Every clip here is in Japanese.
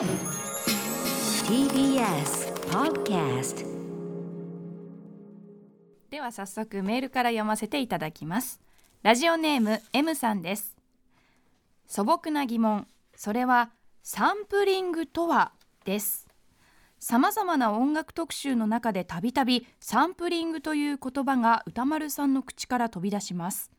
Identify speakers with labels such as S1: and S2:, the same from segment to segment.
S1: TBS Podcast
S2: では早速メールから読ませていただきます。ラジオネーム M さんです。素朴な疑問。それはサンプリングとは？です。さまざまな音楽特集の中でたびたびサンプリングという言葉が歌丸さんの口から飛び出します。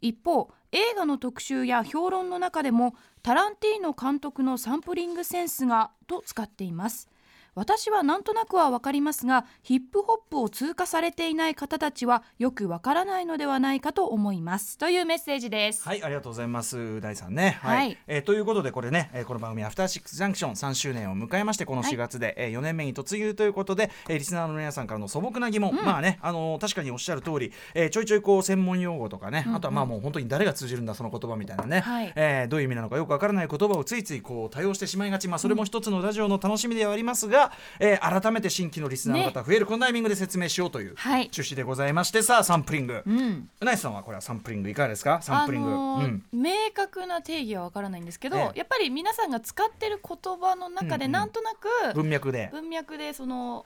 S2: 一方映画の特集や評論の中でもタランティーノ監督のサンプリングセンスがと使っています。私はなんとなくはわかりますがヒップホップを通過されていない方たちはよくわからないのではないかと思います。というメッセージです。
S3: はいありがとうございます。大さんね。はい、
S2: はい。
S3: えーということでこれね、えーこの番組アフターシックスジャンクション3周年を迎えましてこの4月で、えー4年目に突入ということで、えーリスナーの皆さんからの素朴な疑問、まあねあのー確かにおっしゃる通り、えーちょいちょいこう専門用語とかね、あとはまあもう本当に誰が通じるんだその言葉みたいなね、
S2: はい。
S3: えーどういう意味なのかよくわからない言葉をついついこう多用してしまいがち。まあそれも一つのラジオの楽しみではありますが、えー改めて新規のリスナーの方増える。このタイミングで説明しようという
S2: はい。
S3: 趣旨でございましてさあサンプリング、
S2: うん。
S3: うなぎさんはこれはサンプリングいかがですか？サンプリング、
S2: あのー
S3: うん。
S2: 明確な定義はわからないんですけど、
S3: ええ。
S2: やっぱり皆さんが使ってる言葉の中で
S3: うんうん。
S2: なんとなく
S3: 文脈で。
S2: 文脈でその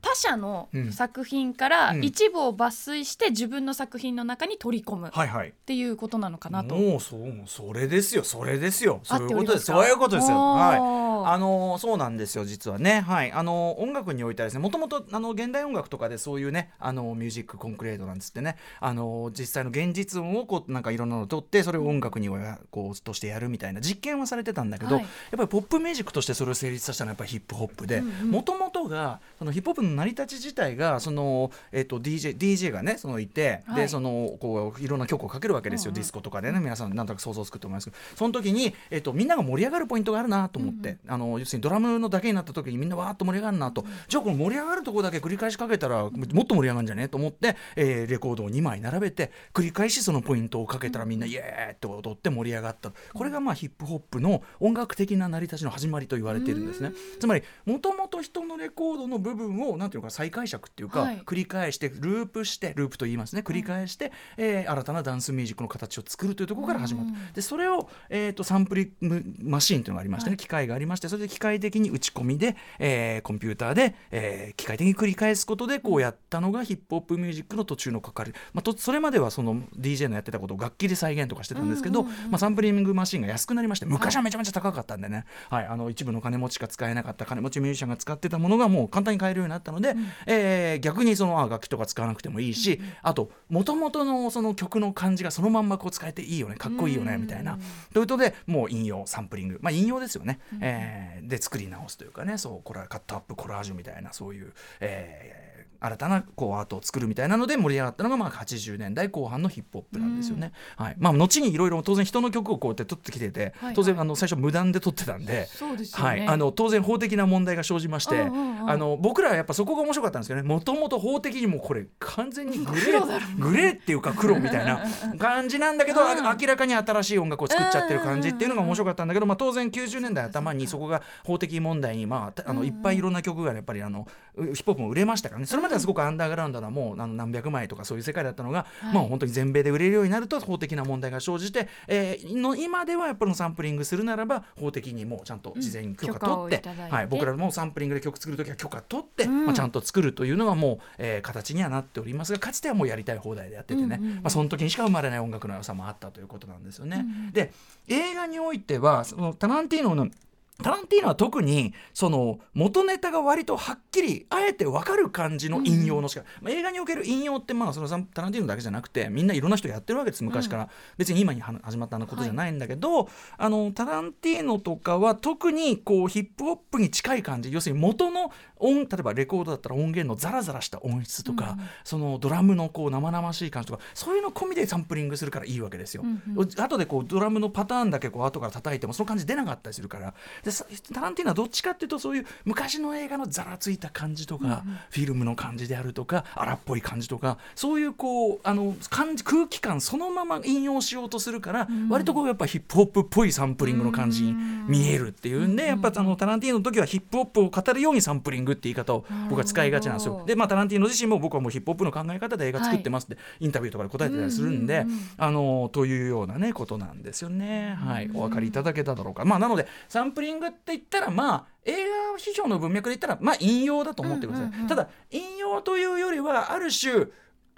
S2: 他者の
S3: うん。
S2: 作品から
S3: うん。
S2: 一部を抜粋して自分の作品の中に取り込むっ
S3: はいはい。
S2: ていうことなのかなと。
S3: もうそうもうそれですよ。それですよ。そういうことです。そういうことですよ。はい。あのーそうなんですよ実はね。はい。あのー音楽においてはですねもともとあの現代音楽とかでそういうねあのーミュージックコンクレートなんつってねあのー実際の現実音をこうなんかいろんなのを取ってそれを音楽にはこうとしてやるみたいな実験はされてたんだけど、
S2: はい。
S3: やっぱりポップミュージックとしてそれを成立させたのはやっぱりヒップホップでもともとがそのヒップホップの成り立ち自体がその、えっと DJ, DJ がねそのいて、
S2: はい。
S3: でそのこういろんな曲をかけるわけですよ、
S2: うんうん。
S3: ディスコとかでね皆さんなんとなく想像つくと思いますけど。その時に、えっとみんなが盛り上がるポイントがあるなと思って、あの要するにドラムのだけになった時にみんなわーっと盛り上がるなと、じゃあこの盛り上がるとこだけ繰り返しかけたらもっと盛り上がるんじゃね？と思って、えーレコードを2枚並べて繰り返しそのポイントをかけたらみんなイエーって踊って盛り上がった。これがまあヒップホップの音楽的な成り立ちの始まりと言われているんですね。つまりもともと人のレコードの部分をなんていうのか再解釈っていうか、
S2: はい。
S3: 繰り返してループしてループと言いますね。繰り返して、えー新たなダンスミュージックの形を作るというところから始まる、でそれを、えー、とサンプリングマシーンというのがありましてね、機械がありましてそれで機械的に打ち込みで、えーコンピューターで、えー機械的に繰り返すことでこうやったのがヒップホップミュージックの途中のかかる、まあ、とそれまではその DJ のやってたことを楽器で再現とかしてたんですけど、まあ、サンプリングマシーンが安くなりまして昔はめちゃめちゃ高かったんでね、はい、あの一部の金持ちしか使えなかった金持ちミュージシャンが使ってたものがもう簡単に買えるようになったので、えー逆にそのあ楽器とか使わなくてもいいし、あともともとのその曲の感じがそのまんまこう使えていいよね。かっこいいよねみたいな。ということでもう引用サンプリング。まあ引用ですよね、えーで作り直すというかね。そうこれはカットアップコラージュみたいなそういう、えー新たなこうアートを作るみたいなので盛り上がったのがまあ80年代後半のヒップホップなんですよね。はい。まあ、後にいろいろ当然人の曲をこうやって撮ってきてて、
S2: はい
S3: 当然あの最初無断で撮ってたんで。
S2: そうですよね。
S3: はい、あの当然法的な問題が生じまして、
S2: うんうんうん
S3: あの僕らはやっぱそこが面白かったんですけどね。もともと法的にもこれ完全にグレーグレーっていうか黒みたいな 感じなんだけど、あ明らかに新しい音楽を作っちゃってる感じっていうのが面白かったんだけど、まあ、当然90年代頭にそこが法的問題に、まあ、あのいっぱいいろんな曲がやっぱりあのヒップホップも売れましたからね。それまではすごくアンダーグラウンドなもうあの何百枚とかそういう世界だったのが、まあ本当に全米で売れるようになると法的な問題が生じて、えーの今ではやっぱりサンプリングするならば法的にもうちゃんと事前に許可取って、はい、僕らもサンプリングで曲作る時は許可取って、
S2: うん。
S3: まあ、ちゃんと作るというのがもう、えー形にはなっておりますがかつてはもうやりたい放題でやっててね、
S2: うんうんうん。
S3: まあ、その時にしか生まれない音楽の良さもあったということなんですよね。で映画においてはそのタランティーノのタランティーノは特にその元ネタが割とはっきりあえて分かる感じの引用のしか、まあ、映画における引用ってまあそのタランティーノだけじゃなくてみんないろんな人やってるわけです昔から、別に今には始まったことじゃないんだけど、あのタランティーノとかは特にこうヒップホップに近い感じ。要するに元の音例えばレコードだったら音源のザラザラした音質とか、そのドラムのこう生々しい感じとかそういうの込みでサンプリングするからいいわけですよ。後でこうドラムのパターンだけこう後から叩いてもその感じ出なかったりするからでさタランティーノはどっちかっていうとそういう昔の映画のざらついた感じとか、フィルムの感じであるとか荒っぽい感じとかそういうこうあの感じ空気感そのまま引用しようとするから、割とこうやっぱヒップホップっぽいサンプリングの感じに見えるっていうんで、やっぱあのタランティーノの時はヒップホップを語るようにサンプリングって言い方を僕は使いがちなんですよ。でまあタランティーノ自身も僕はもうヒップホップの考え方で映画作ってますって、インタビューとかで答えてたりするんで、あのというようなねことなんですよね。はい、お分かりいただけただろうか。まあなのでサンプリンングって言ったらまあ映画批評の文脈で言ったらまあ引用だと思ってください、ただ引用というよりはある種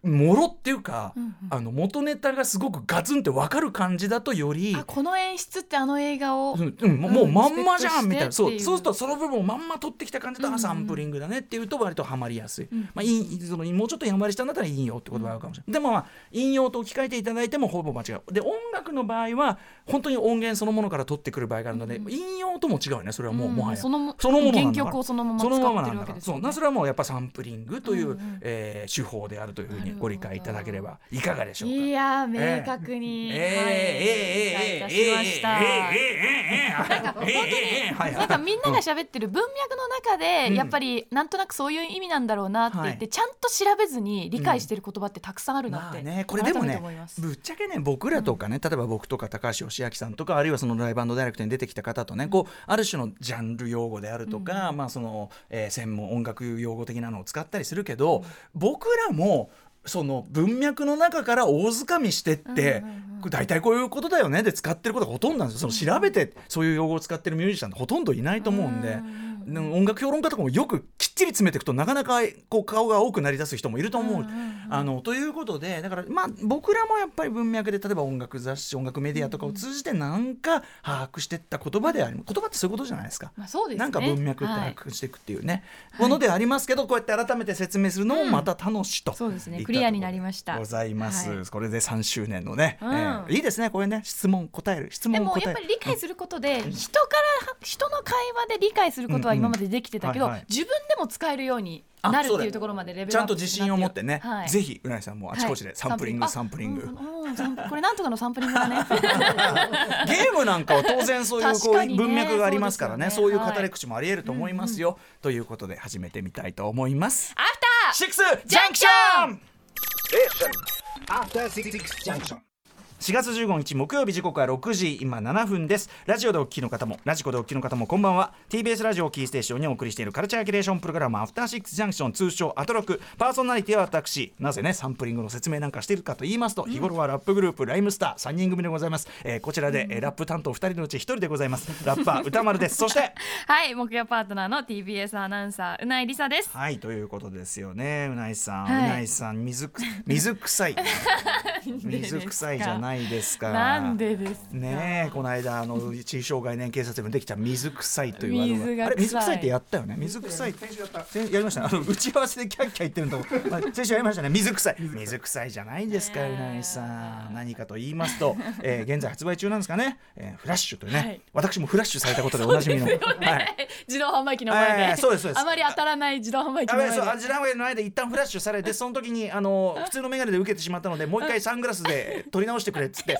S3: もろっていうか、
S2: うんうん。
S3: あの元ネタがすごくガツンって分かる感じだとより
S2: あこの演出ってあの映画を、
S3: うんうんもうまんまじゃんみたいな、そうそうするとその部分をまんま取ってきた感じだ
S2: うんうん
S3: サンプリングだねっていうと割とハマりやすい、
S2: うん。
S3: まあ、いいそのもうちょっとやんわりしたんだったら引用って言葉があるかもしれない、でもまあ引用と置き換えていただいてもほぼ間違うで音楽の場合は本当に音源そのものから取ってくる場合があるので、
S2: うん
S3: 引用とも違うよねそれはもう、
S2: うん
S3: もはや。
S2: その
S3: そのものなん
S2: 原
S3: だ。から
S2: 曲をそのまま使
S3: そのまま
S2: って
S3: なんだ。からそうなそれはもうやっぱサンプリングという、
S2: うんうん。
S3: えー手法であるというふうにご理解いただければいかがでしょうか？
S2: いや明確に、
S3: ええ、ええええ、ええ、ええええん、え、
S2: なんかみんなが喋ってる文脈の中で、やっぱりなんとなくそういう意味なんだろうなって言って、ちゃんと調べずに理解してる言葉ってたくさんあるなって、
S3: これでもねぶっちゃけね僕らとかね例えば僕とか高橋義明さんとかあるいはそのライブダイレクトに出てきた方とねこうある種のジャンル用語であるとかまあそのえ専門音楽用語的なのを使ったりするけど僕らもその文脈の中から大掴みしてって、大体こういうことだよねで使ってることがほとんどなんですよ。その調べてそういう用語を使ってるミュージシャンってほとんどいないと思うんで。音楽評論家とかもよくきっちり詰めていくとなかなかこう顔が多くなりだす人もいると思う。あのということでだからまあ僕らもやっぱり文脈で例えば音楽雑誌音楽メディアとかを通じてなんか把握していった言葉であり言葉ってそういうことじゃないですか。
S2: まあそうですね。
S3: なんか文脈って
S2: はい
S3: 把握していくっていうね、ものでありますけどこうやって改めて説明するのもまた楽しいと、
S2: そうですねクリアになりました。
S3: ございます、
S2: はい
S3: これで3周年のね、
S2: うん。
S3: えーいいですねこれね。質問答える。質問答える
S2: でもやっぱり理解することで人から人の会話で理解することは今までできてたけど、
S3: うんうんはいはい。
S2: 自分でも使えるようになるっていうところまでレベル
S3: ちゃんと自信を持ってね、
S2: はい。
S3: ぜひうなぎさんもあちこちでサンプリング、
S2: はい
S3: サンプリング、
S2: うんこれなんとかのサンプリングだね。
S3: ゲームなんかは当然そういうこう文脈がありますからね。そういう語り口もありえると思いますよ、ということで始めてみたいと思います。
S2: アフター
S3: シックスジャンクション Listen,
S4: after the junction,
S3: 4月15日木曜日時刻は6時今7分です。ラジオでお聞きの方もラジコでお聞きの方もこんばんは。TBS ラジオをキーステーションにお送りしているカルチャーキュレーションプログラムアフターシックスジャンクション通称アトロク。パーソナリティは私なぜねサンプリングの説明なんかしているかと言いますと、日頃はラップグループライムスター3人組でございます、えーこちらで、えーラップ担当2人のうち1人でございます。ラッパー歌丸です。そして
S2: はい木曜パートナーの TBS アナウンサーうないりさです。
S3: はいということですよね。うないさん、
S2: はい。う
S3: ないさん水く水臭い。水臭いじゃないですか。
S2: なんでですか。
S3: ねえこの間あの地位障害年警察部にできた水臭いという
S2: 水が
S3: あれ水臭いってやったよね。水臭い。先週やった。やりましたね。あの打ち合わせでキャッキャ言ってるの。まあ、先週やりましたね。水臭い。水臭いじゃないですかうなぎさん。何かと言いますと、えー現在発売中なんですかね、えーフラッシュというね、
S2: はい。
S3: 私もフラッシュされたことでおなじみの、はい。
S2: 自動販売機の前で、
S3: えーそうですそうです。
S2: あまり当たらない自動販売機
S3: あ
S2: の前で。
S3: そうアジラウェイの間一旦フラッシュされてその時にあの普通の眼鏡で受けてしまったのでもう一回サングラスで撮り直してくれっつって、よ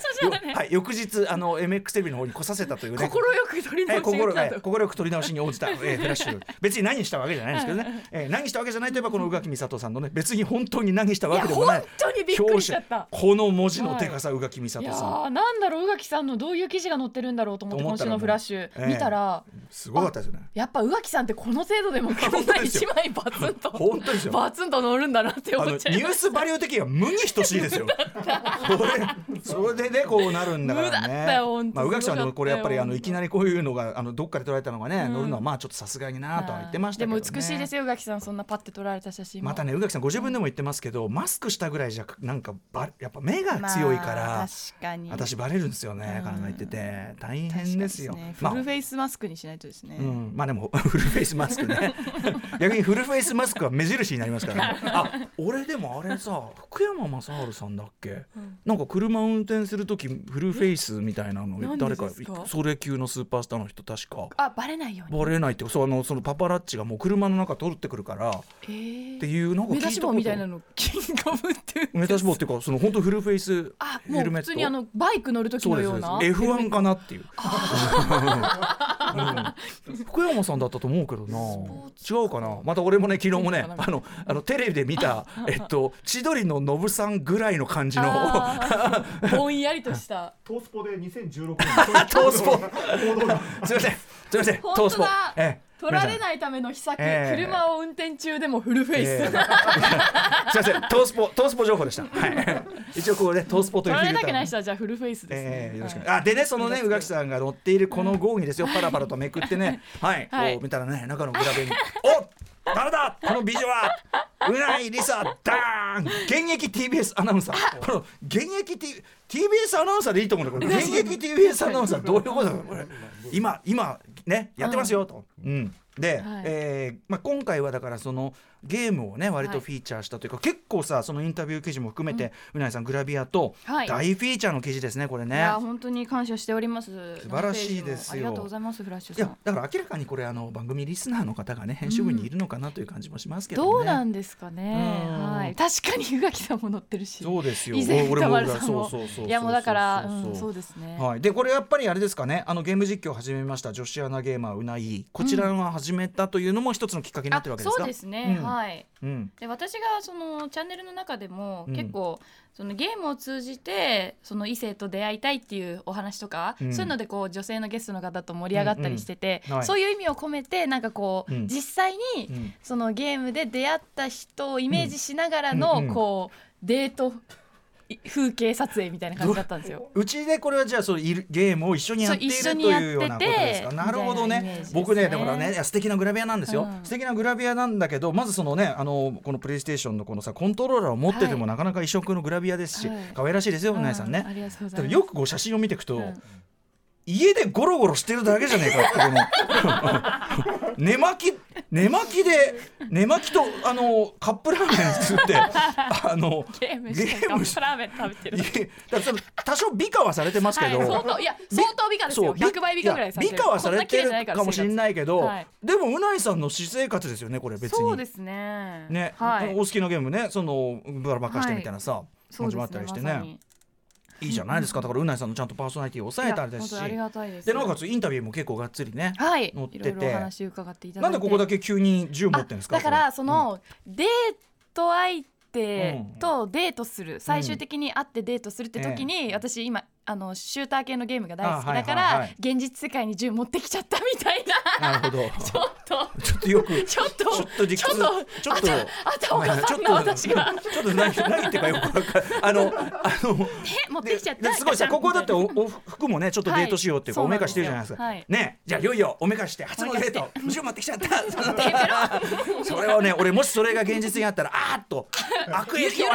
S3: はい、翌日あの MX テレビの方に来させたというね。
S2: 心よく取り
S3: えー
S2: 直し
S3: く取り直しに応じた、えーフラッシュ。別に何したわけじゃないんですけどね、えー何したわけじゃないといえばこの宇垣美里さんのね別に本当に何したわけでもない。
S2: いや本当にびっくりしちゃった。
S3: 表紙。この文字のでかさ、宇垣美里さん。
S2: ーなんだろう宇垣さんのどういう記事が載ってるんだろうと思って今週のフラッシュ、
S3: ええ
S2: 見たら
S3: すごかったですよね。
S2: やっぱ宇垣さんってこの程度でもこんな一枚バツンと
S3: 本当ですよ。
S2: バツンと乗るんだなって思っちゃい
S3: ニュースバリュー的には無に等しいですよ。これそれでねこうなるんだからね。まあ宇垣さんのこれやっぱりあのいきなりこういうのがあのどっかで撮られたのがね、
S2: ん。
S3: 乗るのはまあちょっとさすがにな
S2: た
S3: とは言ってましたけど、ね。
S2: でも美しいですよ宇垣さんそんなパッて撮られた写真も。
S3: またね宇垣さんご自分でも言ってますけど、マスクしたぐらいじゃなんかばやっぱ目が強いから、
S2: まあ確かに。
S3: 私バレるんですよね。
S2: うん。
S3: 考えてて。大変ですよ。
S2: ね。
S3: まあ
S2: フルフェイスマスクにしないとですね、
S3: うん、まあでも フルフェイスマスクね。逆にフルフェイスマスクは目印になりますからね。あ俺でもあれさ福山雅治さんだっけ、なんか車運転する時フルフェイスみたいなの誰かそれ級のスーパースターの人確か。
S2: あバレないように。
S3: バレないってそうあのそのパパラッチがもう車の中通ってくるからっ
S2: え。ー
S3: ていうなんか聞いたこと。
S2: し帽みたいなのキングって
S3: 目出し帽っていうかその本当フルフェイス
S2: あもう普通にあのバイク乗る時
S3: そうです
S2: のような
S3: そうです。F1 か
S2: な
S3: なっていう、うん。福山さんだったと思うけどな。違うかな。また俺もね昨日もねあのあのテレビで見た えっと千鳥のノブさんぐらいの感じの
S2: ぼんやりとした。
S4: トースポで2016年
S3: トースポ。すいません。すいません。
S2: 本当だ
S3: トースポ。ええ。
S2: 取られないための秘策、
S3: ええ
S2: 車を運転中でもフルフェイス、
S3: えーすいません。トースポトースポ情報でした、はい、一応こうねトースポという
S2: 取られ
S3: フィルター。
S2: たくない人はじゃあフルフェイスですね、
S3: えーよろしくね
S2: はい。
S3: あでねそのね宇垣さんが乗っているこの号にですよ。パラパラとめくってね。はい、
S2: はい。
S3: こう見たらね中のグラベにお誰だ？この美女は。うないりさ。ダーン。現役 TBS アナウンサー。この現役、T、TBS アナウンサーでいいと思うんだこれ。現役 TBS アナウンサー。どういうことだろうこれ。今今ねやってますよと、うんで、
S2: はい。
S3: えーまあ、今回はだからそのゲームをね割とフィーチャーしたというか、結構さそのインタビュー記事も含めて、うなぎさんグラビアと
S2: はい。
S3: 大フィーチャーの記事ですねこれね。
S2: いや本当に感謝しております。
S3: 素晴らしいですよ。
S2: ありがとうございますフラッシュ
S3: いやだから明らかにこれあの番組リスナーの方がね編集部にいるのかなという感じもしますけどね。
S2: どうなんですかね。
S3: うん。
S2: はい。確かに宇垣さんも乗ってるし。
S3: そうですよ。
S2: 以前歌丸さんも。いやもうだから
S3: そう
S2: ですね。
S3: はい、でこれやっぱりあれですかね。あのゲーム実況を始めました女子アナゲーマーうないこちらが始めたというのも一つのきっかけになってるわけですか？
S2: そうですね、
S3: うん。
S2: はい。
S3: うん。
S2: で私がそのチャンネルの中でも
S3: うん
S2: 結構そのゲームを通じてその異性と出会いたいっていうお話とか、
S3: うん。
S2: そういうのでこう女性のゲストの方と盛り上がったりしてて、
S3: うん。うん。はい。
S2: そういう意味を込めてなんかこう、
S3: うん。
S2: 実際に
S3: うん。
S2: そのゲームで出会った人をイメージしながら
S3: うん
S2: の
S3: うん。
S2: こうデートい風景撮影みたいな感じだったんですよ。
S3: う？ちでこれはじゃあそういるゲームを一緒にやっているというようなことですか？なるほどね。僕ねだからね素敵なグラビアなんですよ、
S2: うん。
S3: 素敵なグラビアなんだけどまずそのねあのこのプレイステーションのこのさコントローラーを持ってても
S2: はい。
S3: なかなか異色のグラビアですし、
S2: はい。
S3: 可愛らしいですようなえさんね、
S2: ありがとうござ
S3: ただ
S2: います。
S3: よくこう写真を見ていくと、
S2: うん。
S3: 家でゴロゴロしてるだけじゃねえかってこの 寝巻き寝巻きで寝巻きとあのカップラーメン作ってあの
S2: ゲームしてカップラーメン食べてる。
S3: 多少美化はされてますけど、
S2: はい、相当いや相当美化ですよ。
S3: そう
S2: 100倍美化ぐらい
S3: 美化はされてるかもしれないけど、
S2: はい。
S3: でもうないさんの私生活ですよねこれ別に。
S2: そうですね。
S3: ね、
S2: はい。
S3: お好きなゲームねそのバラバカしてみたいなさ、感じもあったりしてねいいじゃないですか。だからうないさんのちゃんとパーソナリティを抑えたりですし。
S2: で
S3: なおかつインタビューも結構がっつりね
S2: はい。
S3: 乗ってて。
S2: いろいろお話伺っていただ
S3: ないんでここだけ急に銃持ってるんですか？
S2: あだからその、デート相手とデートする、最終的に会ってデートするって時に、私今あのシューター系のゲームが大好きだから、
S3: あはいはいはい。
S2: 現実世界に銃持ってきちゃったみたいな。
S3: なるほど。
S2: ちょっと。
S3: ちょっとよく
S2: ちょっと
S3: ちょっと理屈。
S2: ちょっと
S3: ちょっと
S2: あたおかさんの私が。
S3: ちょっと何何言ってるかよくわかるあのあの
S2: え持ってきちゃった？
S3: ですごいさここだっておお服もねちょっとデートしようっていうか、
S2: はい
S3: おめかしてるじゃないですか、
S2: そうなんです
S3: ねじゃあいよいよおめかして初のデート後ろ持ってきちゃった。それをね俺もしそれが現実にあったらあーっと悪影響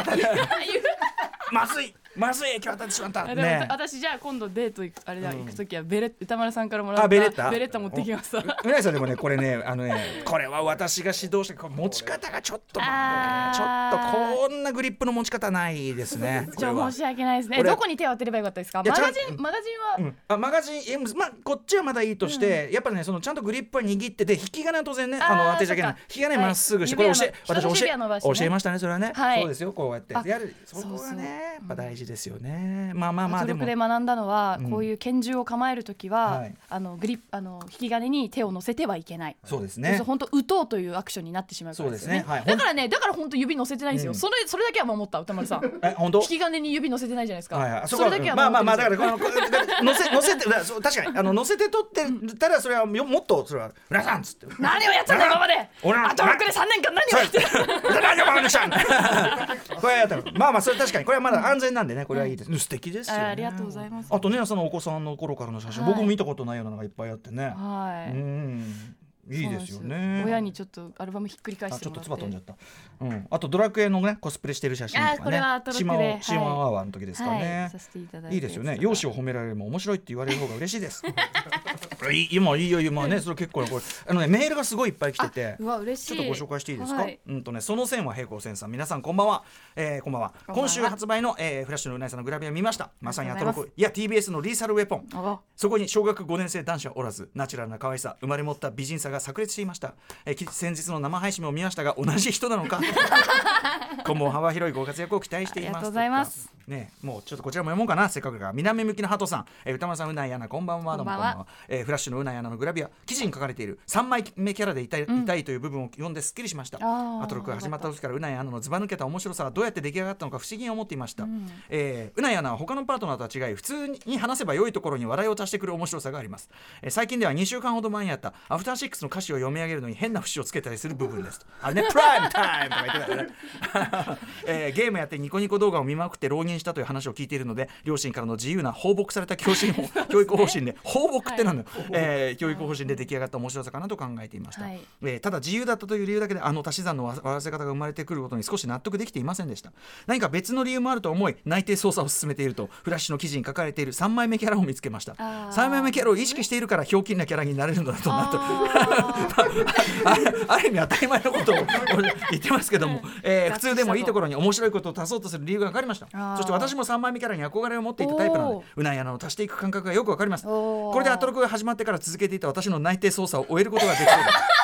S3: まずいまずい影響を与えてしまった。ね
S2: 私じゃあ今度デート行くあれだ、行く時はベレ歌丸さんからもらった。
S3: あベレッタ？
S2: ベレッタ持ってきます
S3: うなぎさんでもねこれねあのねこれは私が指導して持ち方がちょっとちょ
S2: あ
S3: っ
S2: ー
S3: とこんなグリップの持ち方ないですね こ
S2: ちょ申し訳ないですね。どこに手を当てればよかったですか？マガジンマガジンは、
S3: うん、あマガジンえまあこっちはまだいいとして、やっぱねそのちゃんとグリップは握ってて引き金は当然ねあの当てちゃいけない。引き金
S2: はい
S3: まっすぐして、これ教え私教え教えましたねそれはね、
S2: はい。
S3: そうですよこうやって。
S2: あ
S3: やる。そこ
S2: そうそう。
S3: はねやっぱ大事ですよね。まあまあまあ
S2: 家
S3: でも。
S2: 族で学んだのは、
S3: うん。
S2: こういう拳銃を構える時は、
S3: はい。
S2: あのグリップあの引き金に手を乗せてはいけない。
S3: そうですね。
S2: 本当打とうというアクションになってしまうからですよね。
S3: すね。はい。
S2: だからね、だから本当指乗せてないんですよ。
S3: うん。
S2: それそれだけは守った歌丸さん。
S3: え本当？
S2: 引き金に指乗せてないじゃないですか。
S3: はいはい、あ
S2: それだけは
S3: まあまあまあだからこの乗せ乗せて確かにあの乗せて取ってたらそれはよもっとそれは皆さんっつって。
S2: 何をやってんだ今まで。
S3: 俺は
S2: あと6で三年間何をやってる。
S3: 何をバカにしたんこれやったらまあまあそれ確かにこれはまだ安全なんでねこれはいいです、素敵ですよ、ね、
S2: あありがとうございます。
S3: あとねそのお子さんの頃からの写真、
S2: はい。
S3: 僕も見たことないようなのがいっぱいあってね、
S2: はい。
S3: うんいいですよね。
S2: 親にちょっとアルバムひっくり返してもらって。
S3: と唾飛んじゃった、うん、あとドラクエのねコスプレしてる写真とかね。
S2: あこれはトロックで。
S3: シマオ
S2: はい。
S3: シマワーの時ですかね、
S2: はい、い
S3: ですよね。容姿を褒められるも面白いって言われる方が嬉しいです。今いいよ今ね。それ結構これあのねメールがすごいいっぱい来てて。
S2: うわ嬉しい。
S3: ちょっとご紹介していいですか、
S2: はい。
S3: うんとねその線は平行線さん。皆さんこんばんは、えー、こんばんは。今週発売の、えー、フラッシュのうないさんのグラビア見ました。まさにアトロクいや TBS のリーサルウェポン。
S2: あ
S3: そこに小学5年生男子はおらずナチュラルな可愛さ生まれ持った美人さが炸裂していました、えーき先日の生配信も見ましたが同じ人なのか？今後幅広いご活躍を期待しています。
S2: ありがとうございます
S3: ねもうちょっとこちらも読もうかな。せっかくだから。南向きのハトさん、えー歌丸さんうないアナこんばんは。どうも
S2: こんばんは。
S3: えーフラッシュのうないアナのグラビア。記事に書かれている。3枚目キャラでいたい,、
S2: ん。
S3: いたいという部分を読んですっきりしました。アトロクが始まった時からうないアナのずば抜けた面白さはどうやって出来上がったのか不思議に思っていました、えーうないアナは他のパートナーとは違い普通に話せば良いところに笑いを足してくる面白さがあります、えー最近では2週間ほど前にあったアフターシックスの歌詞を読み上げるのに変な節をつけたりする部分です。とあれねプライムタイムとか言ってたよね。えーゲームやってニコニコ動画を見まくって浪人したという話を聞いているので両親からの自由な放牧された教師教育方針で放牧ってなんだよ、えー教育方針で出来上がった面白さかなと考えていました、
S2: はい。
S3: えーただ自由だったという理由だけであの足し算のわわらせ方が生まれてくることに少し納得できていませんでした。何か別の理由もあると思い内定捜査を進めているとフラッシュの記事に書かれている3枚目キャラを見つけました。
S2: あー。
S3: 3枚目キャラを意識しているからひょうきんなキャラになれるのだとなと
S2: あ
S3: る意味当たり前のことを言ってますけども、えー普通でもいいところに面白いことを足そうとする理由が分かりました。そして私も3枚目キャラに憧れを持っていたタイプなのでうない穴を足していく感覚がよく分かります。これでアトロクが始まってから続けていた私の内定捜査を終えることができそうです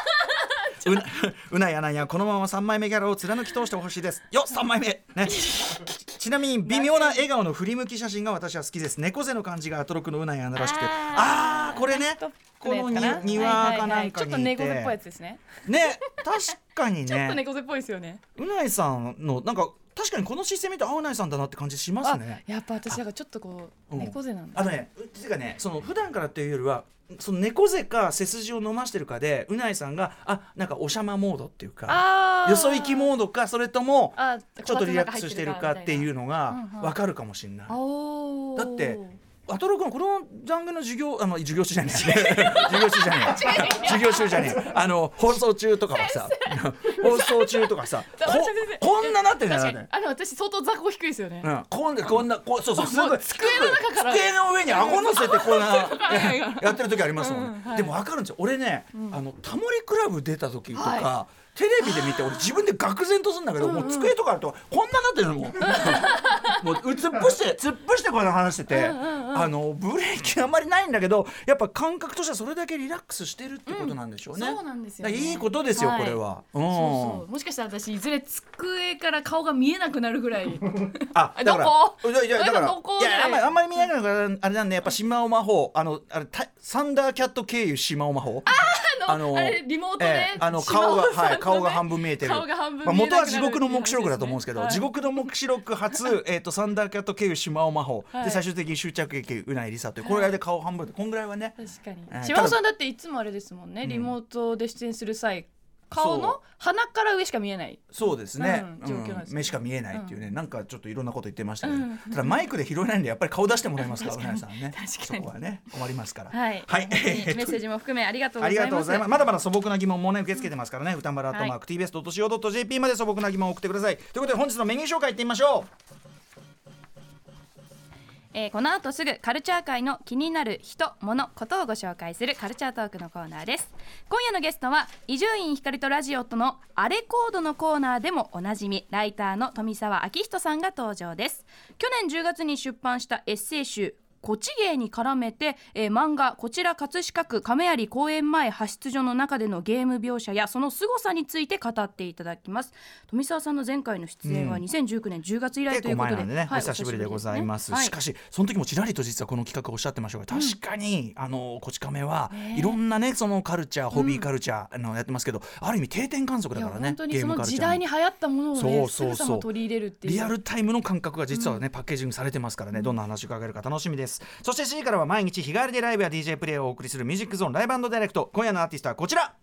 S3: うな うないアナにはこのまま3枚目キャラを貫き通してほしいです。よ3枚目。ね。ちなみに微妙な笑顔の振り向き写真が私は好きです。猫背の感じがアトロクのうないアナらしくて。ああーこれね。このに庭かなんか
S2: ちょっと
S3: にい
S2: 猫背ってぽいやつですね。
S3: ね確かに
S2: ちょっと
S3: ね
S2: 猫背っぽいですよね。
S3: うないさんのなんか確かにこの姿勢見てあうないさんだなって感じしますね。
S2: あやっぱ私だからちょっとこう
S3: うん。
S2: 猫背なんだ。
S3: あのねうていうかねその普段からっていうよりはその猫背か背筋を伸ばしてるかでうないさんがあなんかおしゃまモードっていうかよそ行きモードかそれとも
S2: あ
S3: ちょっとリラックスしてるかっていう
S2: う
S3: のが
S2: うんうん
S3: 分かるかもしれない。だってアトロ君この残念の授業あの 授業中じゃねえ。授業中じゃねえ。授業中じゃねえ。あの放送中とかはさ放送中とかさ こんななってんじゃ
S2: 確か
S3: ない
S2: に。あの私相当雑魚低いですよね。
S3: うん、こんなこんなこうそうそうすごい。
S2: 机の中から。
S3: 机の上に顎乗せてこんな
S2: は い
S3: やってる時ありますもんね、
S2: うんはい。
S3: でも分かるんですよ。俺ね、あのタモリクラブ出た時とか、
S2: は
S3: テレビで見て俺自分で愕然とするんだけど、もう机とかあるとこんななってるのもう。もう突っ伏して突っ伏してこう話してて、あのブレーキあんまりないんだけどやっぱ感覚としてはそれだけリラックスしてるってことなんでしょうね、
S2: うんそうなんですよね。
S3: いいことですよ、
S2: はい。
S3: これは、うん。
S2: そうそう。もしかしたら私いずれ机から顔が見えなくなるぐらい。
S3: あ、
S2: え
S3: だから、
S2: どこ
S3: いやいやだから、いやあんまりあんまり見えないからあれなんでやっぱ島尾魔法あのあれたサンダーキャット経由島尾魔法。
S2: あのあれリモートで、
S3: ええあの顔が、はい、顔が半分見えてる。元は地獄の目視録だと思うんですけど、
S2: はい。
S3: 地獄の目視録初、えっ、と、サンダーキャット経由島尾魔法、
S2: はい。
S3: で、最終的に終着劇うないりさという、これで顔半分。で、こんぐらいはね。
S2: 確かに、
S3: えー
S2: 島尾さんだっていつもあれですもんね、リモートで出演する際顔の鼻から上しか見えない。
S3: そうですね、
S2: うん状況なんですね。
S3: 目しか見えないっていうね、なんかちょっといろんなこと言ってましたけど、
S2: うん。
S3: ただマイクで拾えないんでやっぱり顔出してもらえますから さんね。そこはね困りますから。
S2: はい、メッセージも含めありがとうございます。
S3: がとうございます。まだまだ素朴な疑問もね受け付けてますからね。歌丸アットマーク TBS.CO.JP まで素朴な疑問を送ってください。ということで本日のメニュー紹介いってみましょ
S2: えーこの後すぐカルチャー界の気になる人物ことをご紹介するカルチャートークのコーナーです。今夜のゲストは伊集院光とラジオとのアレコードのコーナーでもおなじみ。ライターの富澤明人さんが登場です。去年10月に出版したエッセイ集こち芸に絡めて、えー漫画こちら葛飾区亀有公園前派出所の中でのゲーム描写やその凄さについて語っていただきます。富澤さんの前回の出演は2019年10月以
S3: う。
S2: 来ということで、
S3: 結構前なんでね、
S2: はい
S3: お久しぶりでございます。
S2: ねはい
S3: しかしその時もちらりと実はこの企画をおっしゃってましたが、確かに、あのこち亀は、
S2: ね
S3: いろんなねそのカルチャーホビーカルチャー、あのやってますけど、ある意味定点観測だからね。
S2: 本当にその時代に流行ったものをね
S3: そうそうそう。
S2: 取り入れるっていう。
S3: リアルタイムの感覚が実はね、パッケージングされてますからね、どんな話を伺えるか楽しみですそして C からは毎日日帰りでライブや DJ プレイをお送りするミュージックゾーンライブダイレクト。今夜のアーティストはこちら。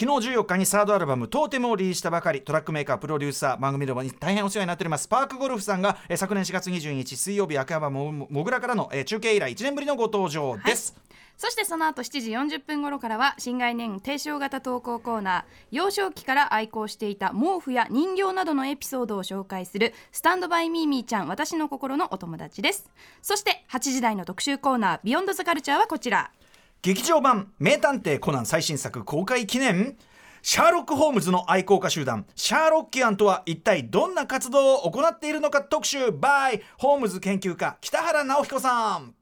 S3: 昨日14日にサードアルバム「トーテム」をリリースしたばかり。トラックメーカープロデューサー番組でも大変お世話になっております。パークゴルフさんが、え昨年4月22日水曜日秋葉原ももぐらからの、え中継以来1年ぶりのご登場です、
S2: そしてその後7時40分頃からは新概念提唱型投稿コーナー幼少期から愛好していた毛布や人形などのエピソードを紹介する Stand by Me ミーちゃん私の心のお友達です。そして8時台の特集コーナー Beyond the Culture はこちら。
S3: 劇場版「名探偵コナン」最新作公開記念。シャーロック・ホームズの愛好家集団シャーロッキアンとは一体どんな活動を行っているのか特集 by ホームズ研究家北原直彦さん。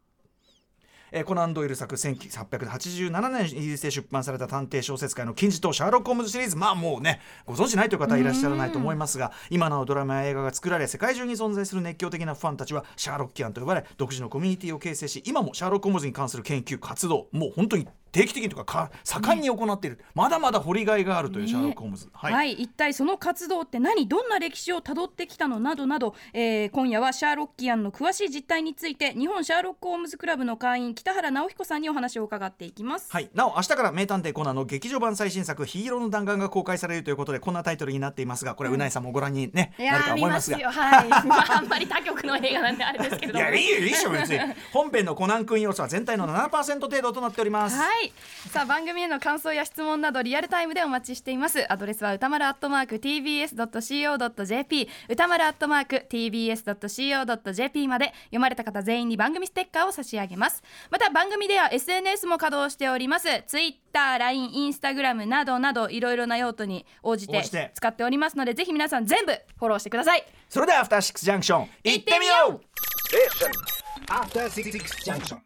S3: えーコナン・ドイル作1887年イギリスで出版された探偵小説界の金字塔シャーロック・ホームズシリーズ。まあもうねご存知ないという方はいらっしゃらないと思いますが今なおドラマや映画が作られ世界中に存在する熱狂的なファンたちはシャーロッキアンと呼ばれ独自のコミュニティを形成し今もシャーロック・ホームズに関する研究活動もう本当に定期的にとかか盛んに行っている、まだまだ掘りがいがあるというシャーロック・ホームズ、
S2: はい、一体その活動って何どんな歴史をたどってきたのなどなど、えー今夜はシャーロッキアンの詳しい実態について日本シャーロック・ホームズクラブの会員北原直彦さんにお話を伺っていきます。
S3: はい、なお明日から名探偵コナンの劇場版最新作「ヒーローの弾丸」が公開されるということでこんなタイトルになっていますがこれ、うな、いさんもご覧に、ね、
S2: い
S3: なると思いますが。
S2: よ。はい、まあ、あんまり他局の映画なんであれですけれど。も
S3: いやいいよいいでしょ別に。本編のコナン君要素は全体の7%程度となっております。
S2: はいさあ番組への感想や質問などリアルタイムでお待ちしています。アドレスは歌丸アットマーク tbs.co.jp 歌丸アットマーク tbs.co.jp まで読まれた方全員に番組ステッカーを差し上げます。また番組では SNS も稼働しております。Twitter、LINE、Instagram などなどいろいろな用途に応じて
S3: 応じて。
S2: 使っておりますのでぜひ皆さん全部フォローしてください。
S3: それではアフターシックスジャンクション行ってみよう。
S4: Station. After Six Junction.